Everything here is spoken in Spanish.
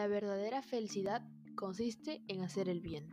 La verdadera felicidad consiste en hacer el bien.